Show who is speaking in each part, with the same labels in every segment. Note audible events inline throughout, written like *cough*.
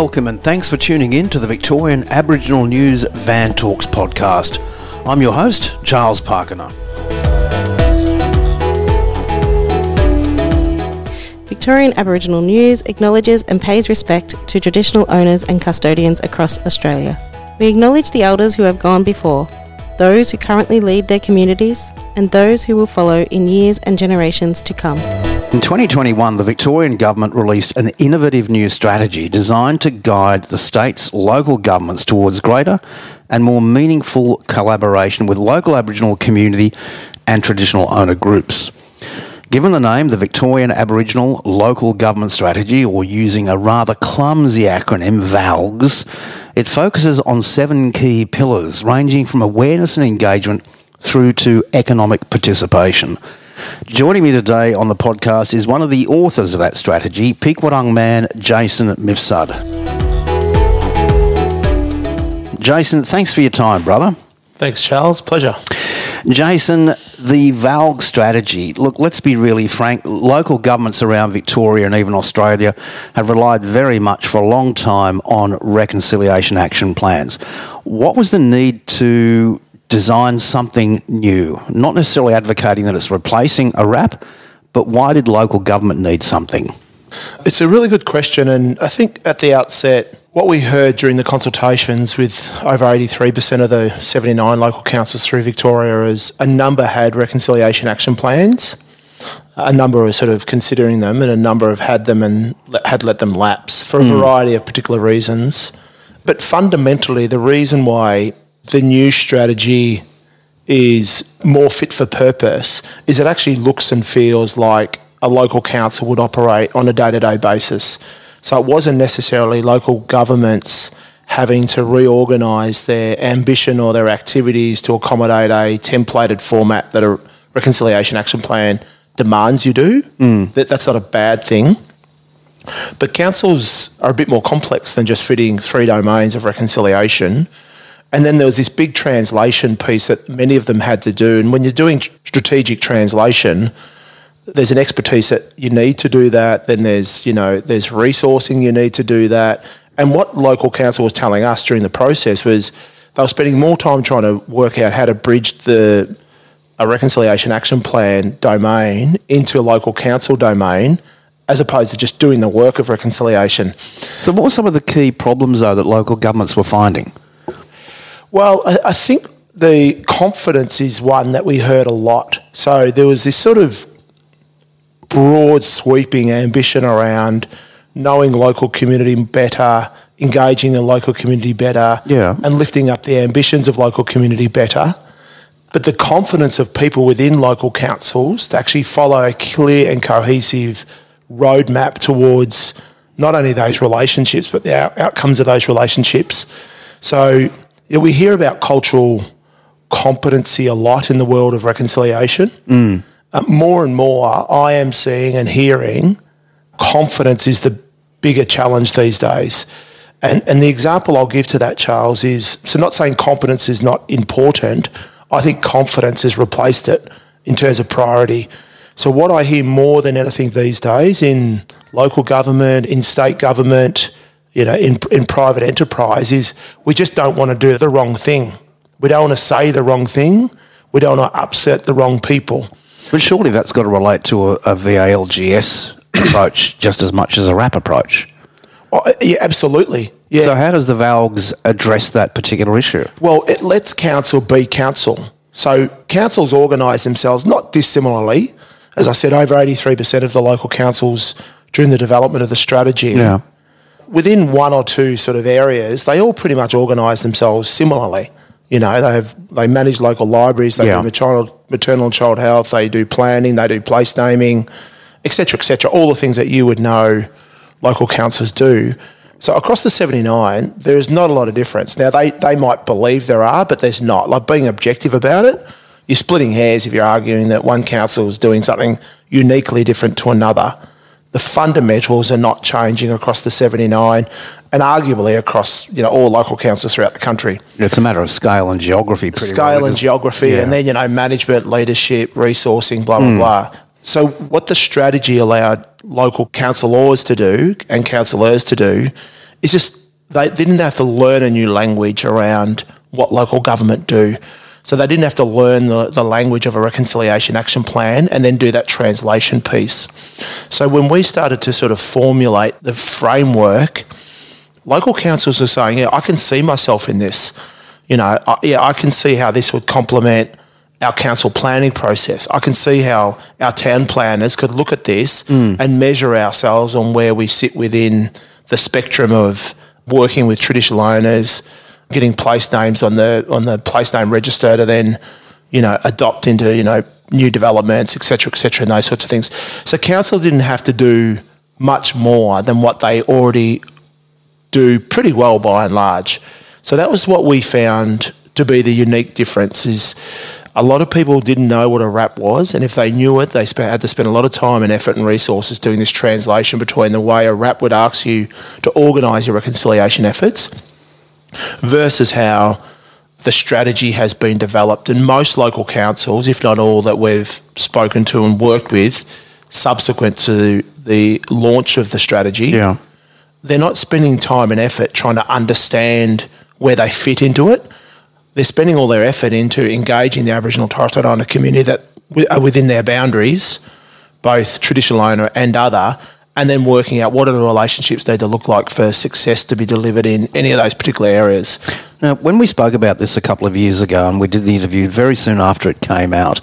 Speaker 1: Welcome and thanks for tuning in to the Victorian Aboriginal News Van Talks podcast. I'm your host, Charles Parkiner.
Speaker 2: Victorian Aboriginal News acknowledges and pays respect to traditional owners and custodians across Australia. We acknowledge the elders who have gone before, those who currently lead their communities, and those who will follow in years and generations to come.
Speaker 1: In 2021, the Victorian Government released an innovative new strategy designed to guide the state's local governments towards greater and more meaningful collaboration with local Aboriginal community and traditional owner groups. Given the name, the Victorian Aboriginal Local Government Strategy, or using a rather clumsy acronym, VALGS, it focuses on seven key pillars ranging from awareness and engagement through to economic participation. Joining me today on the podcast is one of the authors of that strategy, Peek Whurrong man Jason Mifsud. Jason, thanks for your time, brother.
Speaker 3: Thanks, Charles. Pleasure.
Speaker 1: Jason, the VALG strategy, look, let's be really frank. Local governments around Victoria and even Australia have relied very much for a long time on reconciliation action plans. What was the need to design something new? Not necessarily advocating that it's replacing a RAP, but why did local government need something?
Speaker 3: It's a really good question, and I think at the outset, what we heard during the consultations with over 83% of the 79 local councils through Victoria is a number had reconciliation action plans. A number were sort of considering them, and a number have had them and had let them lapse for a mm. variety of particular reasons. But fundamentally, the reason why the new strategy is more fit for purpose is it actually looks and feels like a local council would operate on a day to day basis. So it wasn't necessarily local governments having to reorganise their ambition or their activities to accommodate a templated format that a reconciliation action plan demands you do. Mm. That, that's not a bad thing. But councils are a bit more complex than just fitting three domains of reconciliation. And then there was this big translation piece that many of them had to do. And when you're doing strategic translation, there's an expertise that you need to do that. Then there's, you know, there's resourcing you need to do that. And what local council was telling us during the process was they were spending more time trying to work out how to bridge the a reconciliation action plan domain into a local council domain as opposed to just doing the work of reconciliation.
Speaker 1: So what were some of the key problems though that local governments were finding?
Speaker 3: Well, I, I think the confidence is one that we heard a lot. So there was this sort of broad, sweeping ambition around knowing local community better, engaging the local community better,
Speaker 1: yeah.
Speaker 3: and lifting up the ambitions of local community better. But the confidence of people within local councils to actually follow a clear and cohesive roadmap towards not only those relationships, but the out- outcomes of those relationships. So you know, we hear about cultural competency a lot in the world of reconciliation.
Speaker 1: Mm
Speaker 3: uh, more and more, I am seeing and hearing confidence is the bigger challenge these days. And, and the example I'll give to that, Charles, is so not saying competence is not important. I think confidence has replaced it in terms of priority. So, what I hear more than anything these days in local government, in state government, you know, in, in private enterprise is we just don't want to do the wrong thing. We don't want to say the wrong thing. We don't want to upset the wrong people.
Speaker 1: But surely that's got to relate to a, a VALGS *coughs* approach just as much as a RAP approach.
Speaker 3: Oh, yeah, absolutely. Yeah.
Speaker 1: So how does the VALGS address that particular issue?
Speaker 3: Well, it lets council be council. So councils organise themselves not dissimilarly. As I said, over 83% of the local councils during the development of the strategy.
Speaker 1: Yeah.
Speaker 3: Within one or two sort of areas, they all pretty much organise themselves similarly. You know, they have they manage local libraries, they yeah. do maternal, maternal and child health, they do planning, they do place naming, etc., etc. All the things that you would know local councillors do. So across the 79, there is not a lot of difference. Now, they, they might believe there are, but there's not. Like being objective about it, you're splitting hairs if you're arguing that one council is doing something uniquely different to another. The fundamentals are not changing across the 79 and arguably across you know all local councils throughout the country.
Speaker 1: It's a matter of scale and geography.
Speaker 3: scale and geography, yeah. and then you know management, leadership, resourcing, blah blah mm. blah. So what the strategy allowed local councillors to do and councillors to do is just they didn't have to learn a new language around what local government do. So they didn't have to learn the, the language of a reconciliation action plan and then do that translation piece. So when we started to sort of formulate the framework, local councils are saying, yeah, I can see myself in this. You know, I, yeah, I can see how this would complement our council planning process. I can see how our town planners could look at this mm. and measure ourselves on where we sit within the spectrum of working with traditional owners, getting place names on the on the place name register to then, you know, adopt into you know new developments, etc., etc., and those sorts of things. So council didn't have to do much more than what they already do pretty well by and large. So that was what we found to be the unique difference is a lot of people didn't know what a RAP was, and if they knew it, they spent, had to spend a lot of time and effort and resources doing this translation between the way a RAP would ask you to organise your reconciliation efforts versus how the strategy has been developed. And most local councils, if not all that we've spoken to and worked with, subsequent to the launch of the strategy,
Speaker 1: Yeah.
Speaker 3: they're not spending time and effort trying to understand where they fit into it. They're spending all their effort into engaging the Aboriginal and Torres Strait Islander community that are within their boundaries, both traditional owner and other, and then working out what are the relationships need to look like for success to be delivered in any of those particular areas.
Speaker 1: Now, when we spoke about this a couple of years ago, and we did the interview very soon after it came out,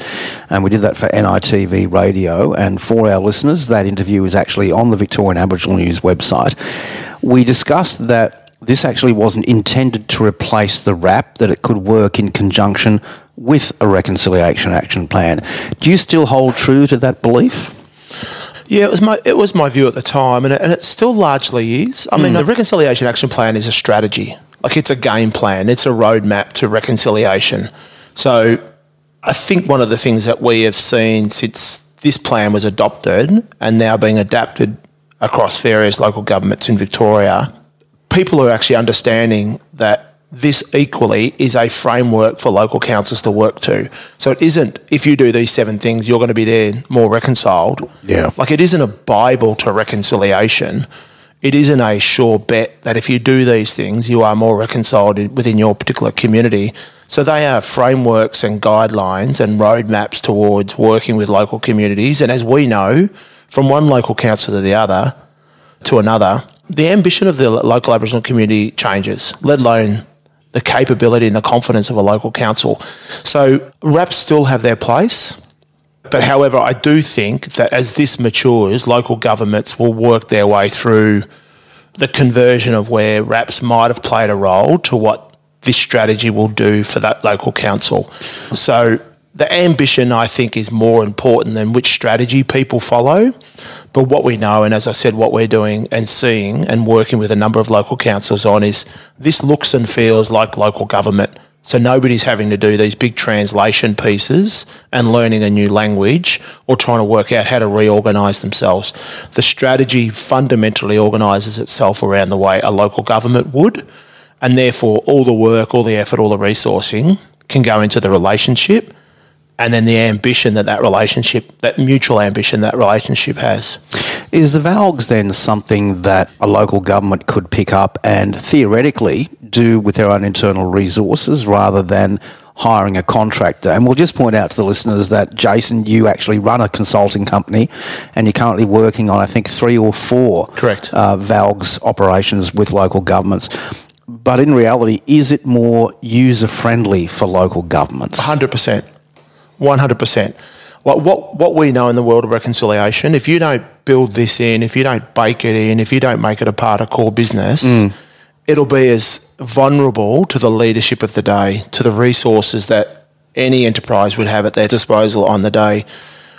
Speaker 1: and we did that for NITV radio, and for our listeners, that interview is actually on the Victorian Aboriginal News website. We discussed that this actually wasn't intended to replace the RAP, that it could work in conjunction with a reconciliation action plan. Do you still hold true to that belief?
Speaker 3: Yeah, it was my it was my view at the time, and it, and it still largely is. I mean, hmm. the reconciliation action plan is a strategy, like it's a game plan, it's a roadmap to reconciliation. So, I think one of the things that we have seen since this plan was adopted and now being adapted across various local governments in Victoria, people are actually understanding that this equally is a framework for local councils to work to. So it isn't if you do these seven things, you're going to be there more reconciled.
Speaker 1: Yeah.
Speaker 3: Like it isn't a Bible to reconciliation. It isn't a sure bet that if you do these things, you are more reconciled within your particular community. So they are frameworks and guidelines and roadmaps towards working with local communities. And as we know, from one local council to the other, to another, the ambition of the local Aboriginal community changes, let alone the capability and the confidence of a local council. So RAPs still have their place. But however, I do think that as this matures, local governments will work their way through the conversion of where RAPs might have played a role to what this strategy will do for that local council. So the ambition, I think, is more important than which strategy people follow. But what we know, and as I said, what we're doing and seeing and working with a number of local councils on is this looks and feels like local government. So nobody's having to do these big translation pieces and learning a new language or trying to work out how to reorganise themselves. The strategy fundamentally organises itself around the way a local government would, and therefore all the work, all the effort, all the resourcing can go into the relationship and then the ambition that that relationship, that mutual ambition that relationship has.
Speaker 1: Is the VALGs then something that a local government could pick up and theoretically do with their own internal resources rather than hiring a contractor? And we'll just point out to the listeners that, Jason, you actually run a consulting company and you're currently working on, I think, three or four
Speaker 3: Correct.
Speaker 1: uh, VALGs operations with local governments. But in reality, is it more user friendly for local governments?
Speaker 3: Hundred percent, one hundred percent. Like what what we know in the world of reconciliation, if you don't build this in, if you don't bake it in, if you don't make it a part of core business, mm. it'll be as vulnerable to the leadership of the day, to the resources that any enterprise would have at their disposal on the day.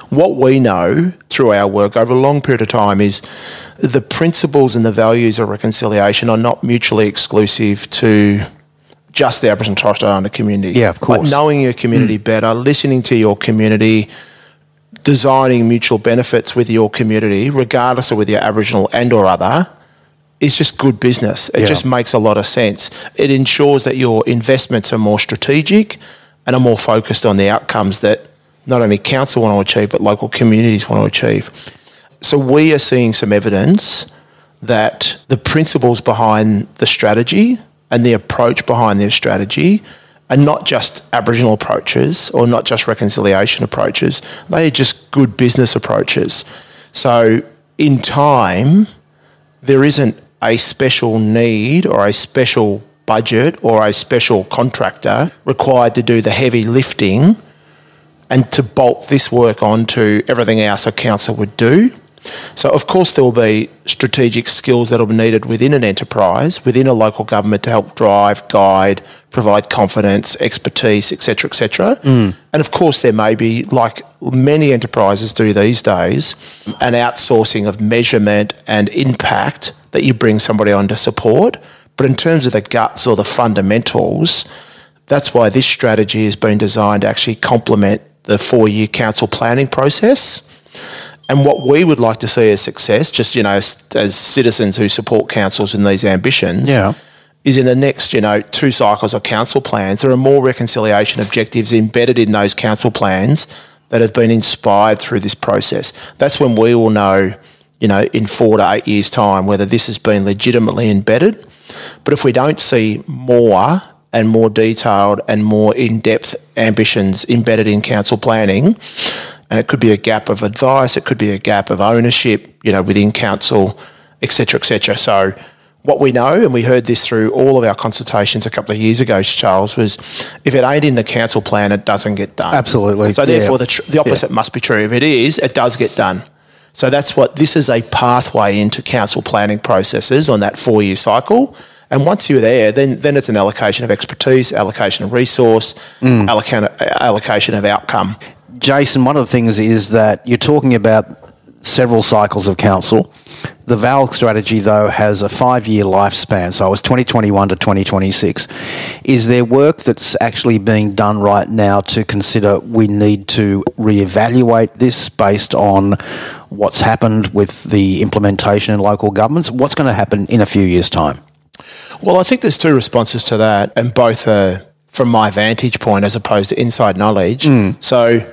Speaker 3: What we know through our work over a long period of time is the principles and the values of reconciliation are not mutually exclusive to just the Aboriginal and Torres Strait Islander community.
Speaker 1: Yeah, of course.
Speaker 3: Like knowing your community mm. better, listening to your community, designing mutual benefits with your community, regardless of whether you're Aboriginal and or other, is just good business. It
Speaker 1: Yeah.
Speaker 3: just makes a lot of sense. It ensures that your investments are more strategic and are more focused on the outcomes that not only council want to achieve, but local communities want to achieve. So we are seeing some evidence that the principles behind the strategy and the approach behind their strategy are not just Aboriginal approaches or not just reconciliation approaches, they are just good business approaches. So, in time, there isn't a special need or a special budget or a special contractor required to do the heavy lifting and to bolt this work onto everything else a council would do. So, of course, there will be strategic skills that will be needed within an enterprise, within a local government to help drive, guide, provide confidence, expertise, etc., etc. Mm. And of course, there may be, like many enterprises do these days, an outsourcing of measurement and impact that you bring somebody on to support. But in terms of the guts or the fundamentals, that's why this strategy has been designed to actually complement the four year council planning process. And what we would like to see as success, just you know, as, as citizens who support councils in these ambitions,
Speaker 1: Yeah.
Speaker 3: is in the next you know two cycles of council plans, there are more reconciliation objectives embedded in those council plans that have been inspired through this process. That's when we will know, you know, in four to eight years' time whether this has been legitimately embedded. But if we don't see more and more detailed and more in-depth ambitions embedded in council planning, and it could be a gap of advice, it could be a gap of ownership, you know, within council, etc., etc. So what we know, and we heard this through all of our consultations a couple of years ago, Charles, was if it ain't in the council plan, it doesn't get done.
Speaker 1: Absolutely,
Speaker 3: So
Speaker 1: yeah.
Speaker 3: therefore, the, tr- the opposite must be true. If it is, it does get done. So that's what this is a pathway into council planning processes on that four year cycle. And once you're there, then, then it's an allocation of expertise, allocation of resource,
Speaker 1: Mm.
Speaker 3: allocation, allocation of outcome.
Speaker 1: Jason, one of the things is that you're talking about several cycles of council. The VAL strategy, though, has a five year lifespan, so it's 2021 to 2026. Is there work that's actually being done right now to consider we need to reevaluate this based on what's happened with the implementation in local governments? What's going to happen in a few years' time?
Speaker 3: Well, I think there's two responses to that, and both are from my vantage point as opposed to inside knowledge. Hmm. So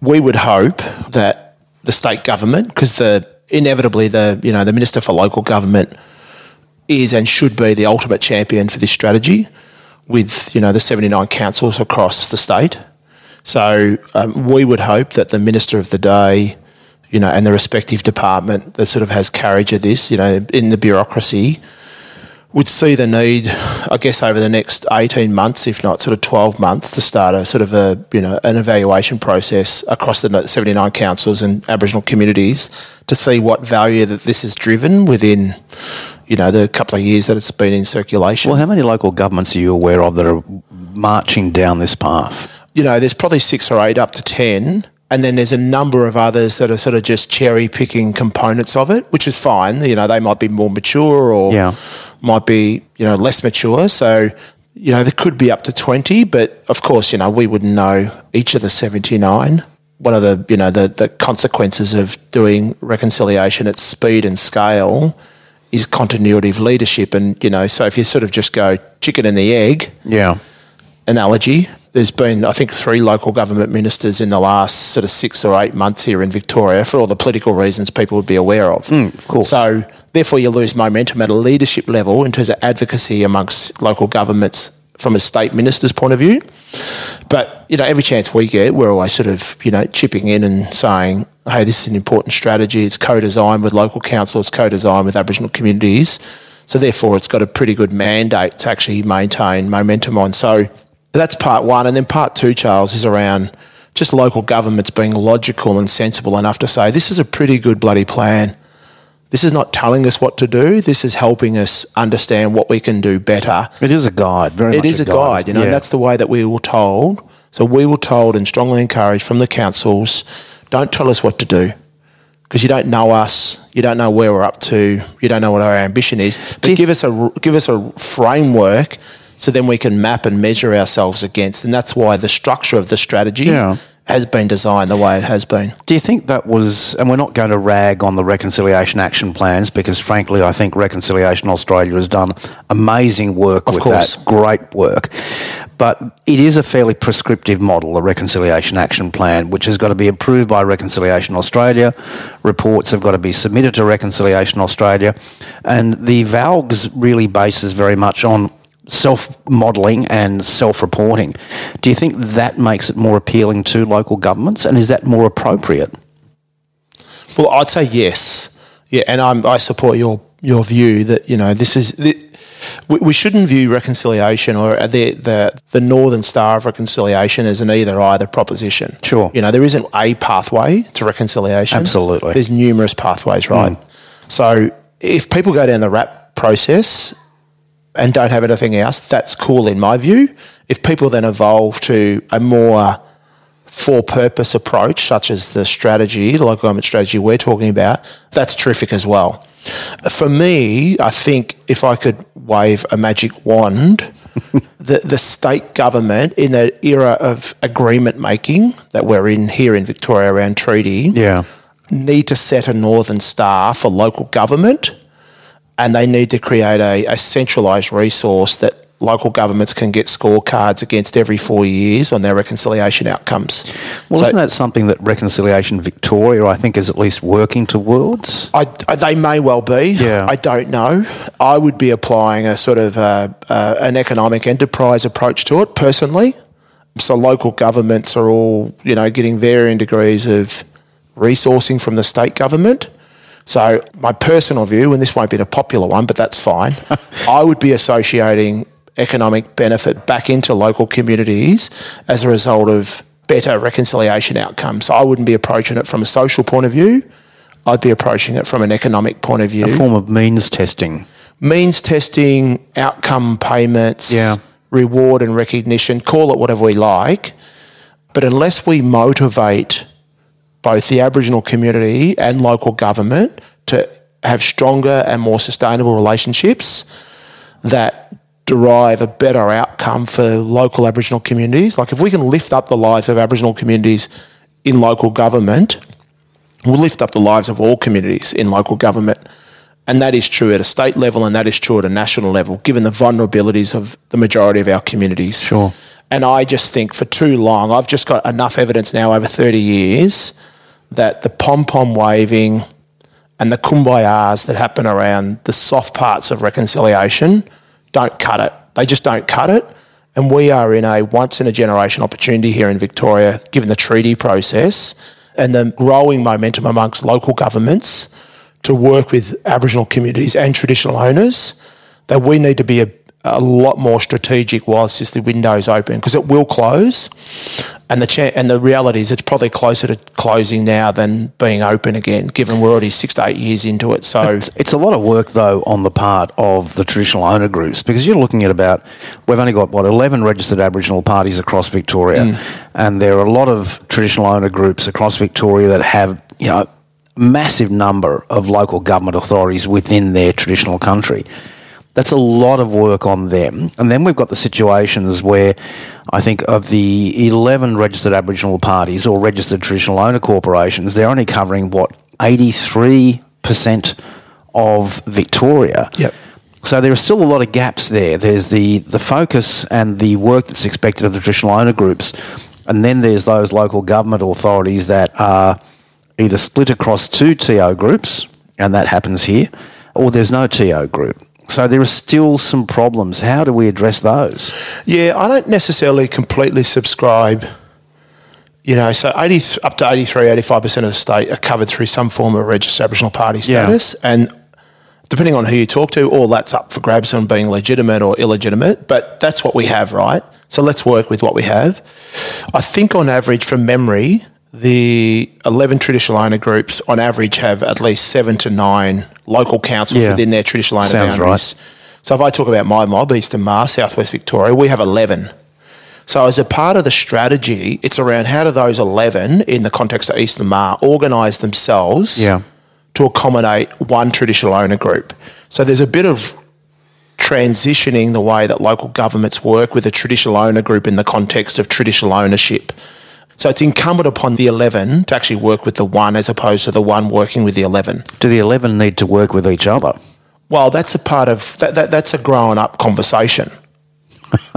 Speaker 3: we would hope that the state government, because the inevitably the you know the minister for local government is and should be the ultimate champion for this strategy, with you know the 79 councils across the state. So um, we would hope that the minister of the day, you know, and the respective department that sort of has carriage of this, you know, in the bureaucracy, would see the need, I guess, over the next 18 months, if not sort of 12 months, to start a sort of a, you know, an evaluation process across the 79 councils and Aboriginal communities to see what value that this has driven within, you know, the couple of years that it's been in circulation.
Speaker 1: Well, how many local governments are you aware of that are marching down this path?
Speaker 3: you know, there's probably six or eight up to 10. And then there's a number of others that are sort of just cherry picking components of it, which is fine. You know, they might be more mature or
Speaker 1: Yeah.
Speaker 3: Might be, you know, less mature. So, you know, there could be up to 20, but of course, you know, we wouldn't know each of the 79. One of the, you know, the, the consequences of doing reconciliation at speed and scale is continuity of leadership. And, you know, so if you sort of just go chicken and the egg,
Speaker 1: Yeah.
Speaker 3: analogy. There's been, I think, three local government ministers in the last sort of six or eight months here in Victoria for all the political reasons people would be aware of.
Speaker 1: Mm, of course.
Speaker 3: So, therefore, you lose momentum at a leadership level in terms of advocacy amongst local governments from a state minister's point of view. But, you know, every chance we get, we're always sort of, you know, chipping in and saying, hey, this is an important strategy. It's co designed with local council, it's co designed with Aboriginal communities. So, therefore, it's got a pretty good mandate to actually maintain momentum on. So, that's part one. And then part two, Charles, is around just local governments being logical and sensible enough to say, this is a pretty good bloody plan. This is not telling us what to do. This is helping us understand what we can do better.
Speaker 1: It is a guide. Very
Speaker 3: It is a guide, you know,
Speaker 1: Yeah.
Speaker 3: and that's the way that we were told. So we were told and strongly encouraged from the councils, don't tell us what to do because you don't know us, you don't know where we're up to, you don't know what our ambition is. But give us a give us a framework so then we can map and measure ourselves against, and that's why the structure of the strategy
Speaker 1: Yeah.
Speaker 3: has been designed the way it has been.
Speaker 1: Do you think that was, and we're not going to rag on the reconciliation action plans because, frankly, I think Reconciliation Australia has done amazing work
Speaker 3: Of
Speaker 1: with
Speaker 3: course.
Speaker 1: that, great work. But it is a fairly prescriptive model, the Reconciliation Action Plan, which has got to be approved by Reconciliation Australia. Reports have got to be submitted to Reconciliation Australia. And the VALGS really bases very much on self modelling and self reporting. Do you think that makes it more appealing to local governments and is that more appropriate?
Speaker 3: Well, I'd say yes. Yeah, and I'm, I support your your view that you know this is the, we, we shouldn't view reconciliation or uh, the, the the northern star of reconciliation as an either either proposition.
Speaker 1: Sure.
Speaker 3: you know there isn't a pathway to reconciliation.
Speaker 1: Absolutely.
Speaker 3: there's numerous pathways, right? Hmm. So if people go down the RAP process and don't have anything else, that's cool in my view. If people then evolve to a more for purpose approach, such as the strategy, the local government strategy we're talking about, that's terrific as well. For me, I think if I could wave a magic wand, *laughs* the, the state government in the era of agreement making that we're in here in Victoria around treaty
Speaker 1: Yeah.
Speaker 3: need to set a northern star for local government and they need to create a, a centralised resource that local governments can get scorecards against every four years on their reconciliation outcomes.
Speaker 1: Well,
Speaker 3: So-
Speaker 1: isn't that something that Reconciliation Victoria, I think, is at least working towards?
Speaker 3: I, they may well be.
Speaker 1: Yeah.
Speaker 3: I don't know. I would be applying a sort of uh, uh, an economic enterprise approach to it personally. So local governments are all you know getting varying degrees of resourcing from the state government. So my personal view, and this won't be the popular one, but that's fine. *laughs* I would be associating economic benefit back into local communities as a result of better reconciliation outcomes. I wouldn't be approaching it from a social point of view. I'd be approaching it from an economic point of view.
Speaker 1: A form of means testing.
Speaker 3: Means testing, outcome payments,
Speaker 1: Yeah.
Speaker 3: reward and recognition, call it whatever we like. But unless we motivate both the Aboriginal community and local government to have stronger and more sustainable relationships that derive a better outcome for local Aboriginal communities. Like if we can lift up the lives of Aboriginal communities in local government, we'll lift up the lives of all communities in local government. And that is true at a state level and that is true at a national level, given the vulnerabilities of the majority of our communities.
Speaker 1: Sure.
Speaker 3: And I just think for too long, I've just got enough evidence now over 30 years that the pom pom waving and the kumbayas that happen around the soft parts of reconciliation don't cut it. They just don't cut it. And we are in a once in a generation opportunity here in Victoria, given the treaty process and the growing momentum amongst local governments to work with Aboriginal communities and traditional owners, that we need to be a, a lot more strategic whilst just the window's open because it will close. And the cha- and the reality is it's probably closer to closing now than being open again, given we're already six to eight years into it. So
Speaker 1: It's, it's a lot of work, though, on the part of the traditional owner groups because you're looking at about, we've only got, what, 11 registered Aboriginal parties across Victoria. Mm. And there are a lot of traditional owner groups across Victoria that have, you know, massive number of local government authorities within their traditional country. That's a lot of work on them. And then we've got the situations where I think of the 11 registered Aboriginal parties or registered traditional owner corporations, they're only covering what, 83% of Victoria.
Speaker 3: Yep.
Speaker 1: So there are still a lot of gaps there. There's the, the focus and the work that's expected of the traditional owner groups. And then there's those local government authorities that are either split across two TO groups, and that happens here, or there's no TO group. So there are still some problems. How do we address those?
Speaker 3: Yeah, I don't necessarily completely subscribe. You know, so 80, up to 83, 85% of the state are covered through some form of registered Aboriginal party
Speaker 1: Yeah.
Speaker 3: status. And depending on who you talk to, all that's up for grabs on being legitimate or illegitimate. But that's what we have, right? So let's work with what we have. I think on average, from memory, the 11 traditional owner groups on average have at least seven to nine local councils
Speaker 1: Yeah.
Speaker 3: within their traditional owner
Speaker 1: Sounds
Speaker 3: boundaries. So if I talk about my mob, Eastern Maar, Southwest Victoria, we have 11. So as a part of the strategy, it's around how do those 11 in the context of Eastern Maar organise themselves
Speaker 1: Yeah.
Speaker 3: to accommodate one traditional owner group. So there's a bit of transitioning the way that local governments work with a traditional owner group in the context of traditional ownership. So it's incumbent upon the 11 to actually work with the one as opposed to the one working with the 11.
Speaker 1: Do the 11 need to work with each other?
Speaker 3: Well, that's a part of that, that that's a grown up conversation.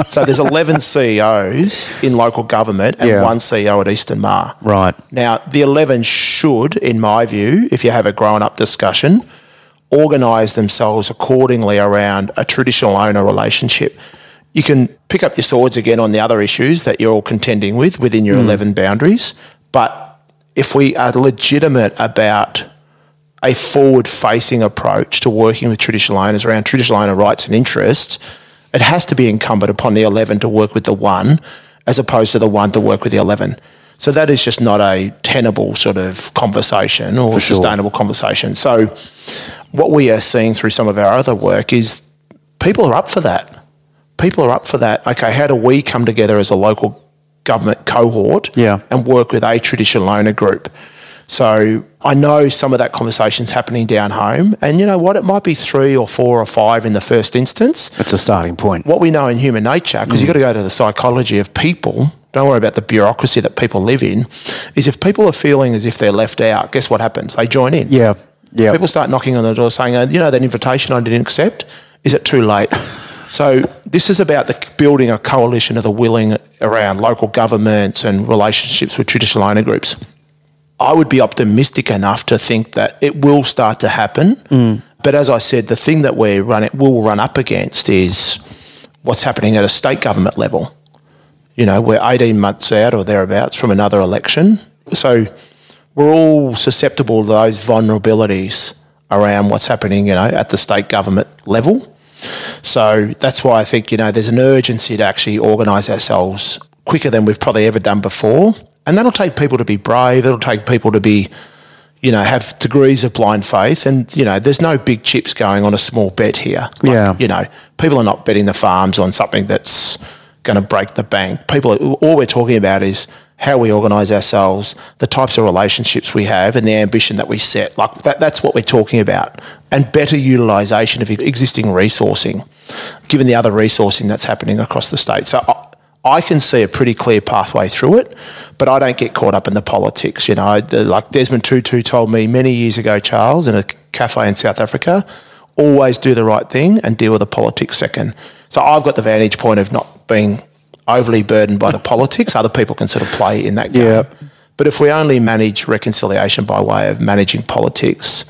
Speaker 3: so there's 11 *laughs* CEOs in local government and
Speaker 1: Yeah.
Speaker 3: one CEO at Eastern Maar.
Speaker 1: Right.
Speaker 3: Now, the 11 should, in my view, if you have a grown up discussion, organise themselves accordingly around a traditional owner relationship. You can pick up your swords again on the other issues that you're all contending with within your hmm. 11 boundaries. But if we are legitimate about a forward facing approach to working with traditional owners around traditional owner rights and interests, it has to be incumbent upon the 11 to work with the one as opposed to the one to work with the 11. So that is just not a tenable sort of conversation or
Speaker 1: sure.
Speaker 3: sustainable conversation. So what we are seeing through some of our other work is people are up for that. People are up for that. Okay, how do we come together as a local government cohort
Speaker 1: Yeah.
Speaker 3: and work with a traditional owner group? So I know some of that conversation's happening down home, and you know what? It might be three or four or five in the first instance.
Speaker 1: That's a starting point.
Speaker 3: What we know in human nature, because you've got to go to the psychology of people. Don't worry about the bureaucracy that people live in. Is if people are feeling as if they're left out, guess what happens? They join in.
Speaker 1: Yeah. Yeah.
Speaker 3: People start knocking on the door saying, "Uh, you know, that invitation I didn't accept, is it too late? *laughs* so this is about the building a coalition of the willing around local governments and relationships with traditional owner groups. I would be optimistic enough to think that it will start to happen. Mm. But as I said, the thing that we run will run up against is what's happening at a state government level. You know, we're 18 months out or thereabouts from another election. So we're all susceptible to those vulnerabilities around what's happening, you know, at the state government level. So that's why I think, you know, there's an urgency to actually organise ourselves quicker than we've probably ever done before. And that'll take people to be brave. It'll take people to be, you know, have degrees of blind faith. And, you know, there's no big chips going on a small bet here. Like,
Speaker 1: Yeah.
Speaker 3: You know, people are not betting the farms on something that's going to break the bank. People, all we're talking about is how we organise ourselves, the types of relationships we have, and the ambition that we set. Like that, that's what we're talking about, and better utilisation of existing resourcing, given the other resourcing that's happening across the state. So. I, I can see a pretty clear pathway through it, but I don't get caught up in the politics. You know, the, like Desmond Tutu told me many years ago, Charles, in a cafe in South Africa, always do the right thing and deal with the politics second. So I've got the vantage point of not being overly burdened by the *laughs* politics. Other people can sort of play in that game.
Speaker 1: Yeah.
Speaker 3: But if we only manage reconciliation by way of managing politics,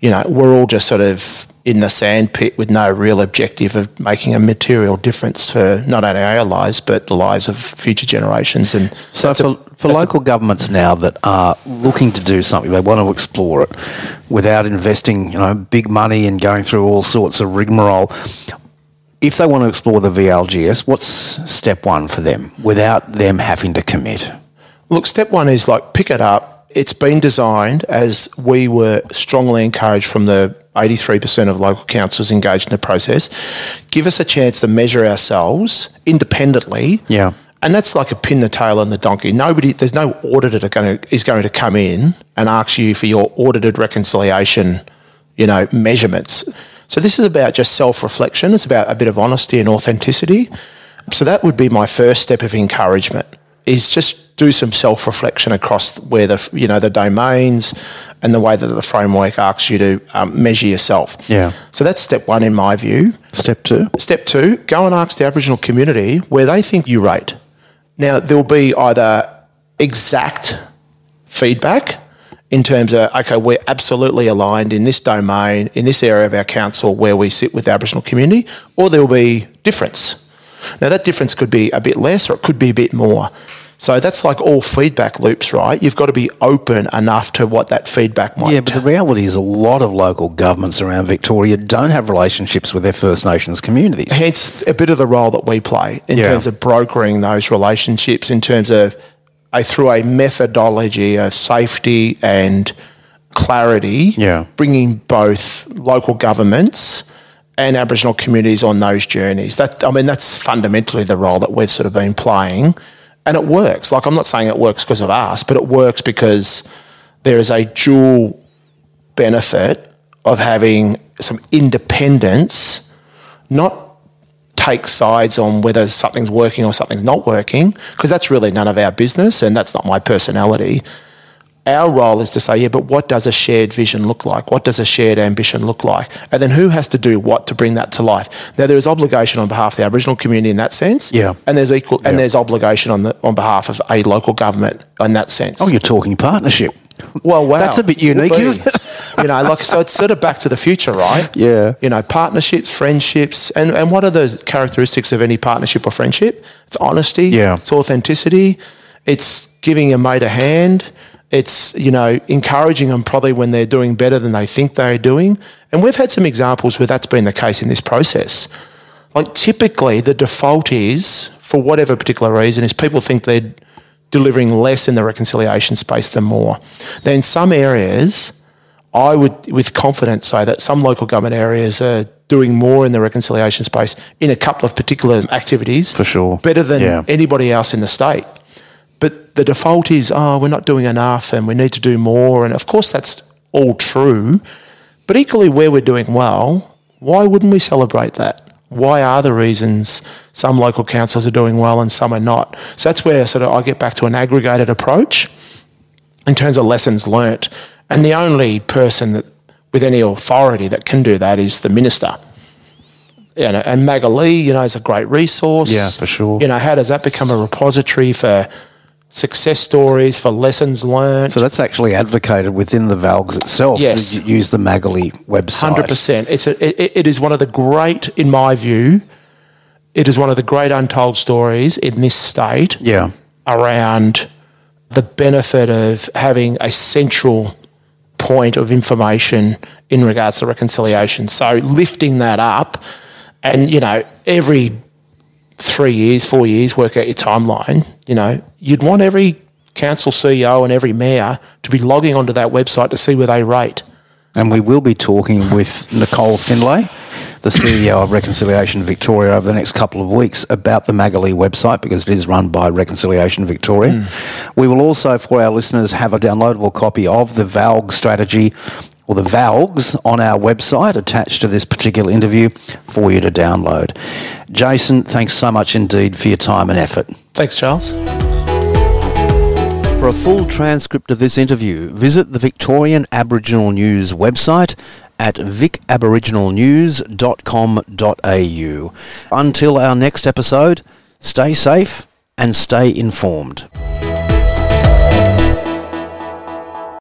Speaker 3: you know, we're all just sort of in the sandpit with no real objective of making a material difference for not only our lives but the lives of future generations. And
Speaker 1: So
Speaker 3: that's a-
Speaker 1: for, for
Speaker 3: that's a-
Speaker 1: local governments now that are looking to do something, they want to explore it without investing, you know, big money and going through all sorts of rigmarole. If they want to explore the VLGS, what's step one for them without them having to commit?
Speaker 3: Look, step one is like pick it up. It's been designed as we were strongly encouraged from the 83% of local councils engaged in the process. Give us a chance to measure ourselves independently.
Speaker 1: Yeah.
Speaker 3: And that's like a pin the tail on the donkey. Nobody, there's no auditor that going to, is going to come in and ask you for your audited reconciliation, you know, measurements. So this is about just self-reflection. It's about a bit of honesty and authenticity. So that would be my first step of encouragement is just do some self-reflection across where the, you know, the domains and the way that the framework asks you to um, measure yourself.
Speaker 1: Yeah.
Speaker 3: So that's step one in my view.
Speaker 1: Step two?
Speaker 3: Step two, go and ask the Aboriginal community where they think you rate. Now, there will be either exact feedback in terms of, okay, we're absolutely aligned in this domain, in this area of our council where we sit with the Aboriginal community, or there will be difference. Now, that difference could be a bit less or it could be a bit more. So that's like all feedback loops, right? You've got to be open enough to what that feedback might
Speaker 1: Yeah, but the reality is a lot of local governments around Victoria don't have relationships with their First Nations communities.
Speaker 3: hence a bit of the role that we play in
Speaker 1: Yeah.
Speaker 3: terms of brokering those relationships in terms of a, through a methodology of safety and clarity
Speaker 1: Yeah.
Speaker 3: bringing both local governments and aboriginal communities on those journeys. That i mean that's fundamentally the role that we've sort of been playing. And it works. Like i'm not saying it works because of us but it works because there is a dual benefit of having some independence not take sides on whether something's working or something's not working, because that's really none of our business and that's not my personality. Our role is to say, yeah, but what does a shared vision look like? What does a shared ambition look like? And then who has to do what to bring that to life? Now there is obligation on behalf of the Aboriginal community in that sense.
Speaker 1: Yeah.
Speaker 3: And there's equal
Speaker 1: Yeah.
Speaker 3: and there's obligation on the on behalf of a local government in that sense.
Speaker 1: Oh, you're talking partnership.
Speaker 3: Well, wow.
Speaker 1: That's a bit unique, isn't it?
Speaker 3: You know, like, so it's sort of back to the future, right?
Speaker 1: Yeah.
Speaker 3: You know, partnerships, friendships. And, and what are the characteristics of any partnership or friendship? It's honesty.
Speaker 1: Yeah.
Speaker 3: It's authenticity. It's giving a mate a hand. It's, you know, encouraging them probably when they're doing better than they think they're doing. And we've had some examples where that's been the case in this process. Like typically the default is, for whatever particular reason, is people think they're delivering less in the reconciliation space than more. Then in some areas, I would, with confidence, say that some local government areas are doing more in the reconciliation space in a couple of particular activities.
Speaker 1: For sure.
Speaker 3: Better than
Speaker 1: Yeah.
Speaker 3: anybody else in the state. But the default is, oh, we're not doing enough and we need to do more. And of course, that's all true. But equally, where we're doing well, why wouldn't we celebrate that? Why are the reasons some local councils are doing well and some are not? So that's where sort of I get back to an aggregated approach in terms of lessons learnt. And the only person that with any authority that can do that is the minister. You know, and Maggolee, you know, is a great resource.
Speaker 1: Yeah, for sure.
Speaker 3: You know, how does that become a repository for success stories, for lessons learned?
Speaker 1: So that's actually advocated within the Valgs itself.
Speaker 3: Yes.
Speaker 1: Use the Maggolee website.
Speaker 3: Hundred percent. It's a, it, it is one of the great, in my view, it is one of the great untold stories in this state
Speaker 1: Yeah.
Speaker 3: around the benefit of having a central point of information in regards to reconciliation. So lifting that up, and you know, every three years, four years, work out your timeline. You know, you'd want every council CEO and every mayor to be logging onto that website to see where they rate.
Speaker 1: And we will be talking with Nicole Finlay, the CEO of Reconciliation Victoria, over the next couple of weeks about the Maggolee website because it is run by Reconciliation Victoria. Hmm. We will also, for our listeners, have a downloadable copy of the VALG strategy or the VALGs on our website attached to this particular interview for you to download. Jason, thanks so much indeed for your time and effort.
Speaker 3: Thanks, Charles.
Speaker 1: For a full transcript of this interview, visit the Victorian Aboriginal News website at vicaboriginalnews.com.au. Until our next episode, stay safe and stay informed.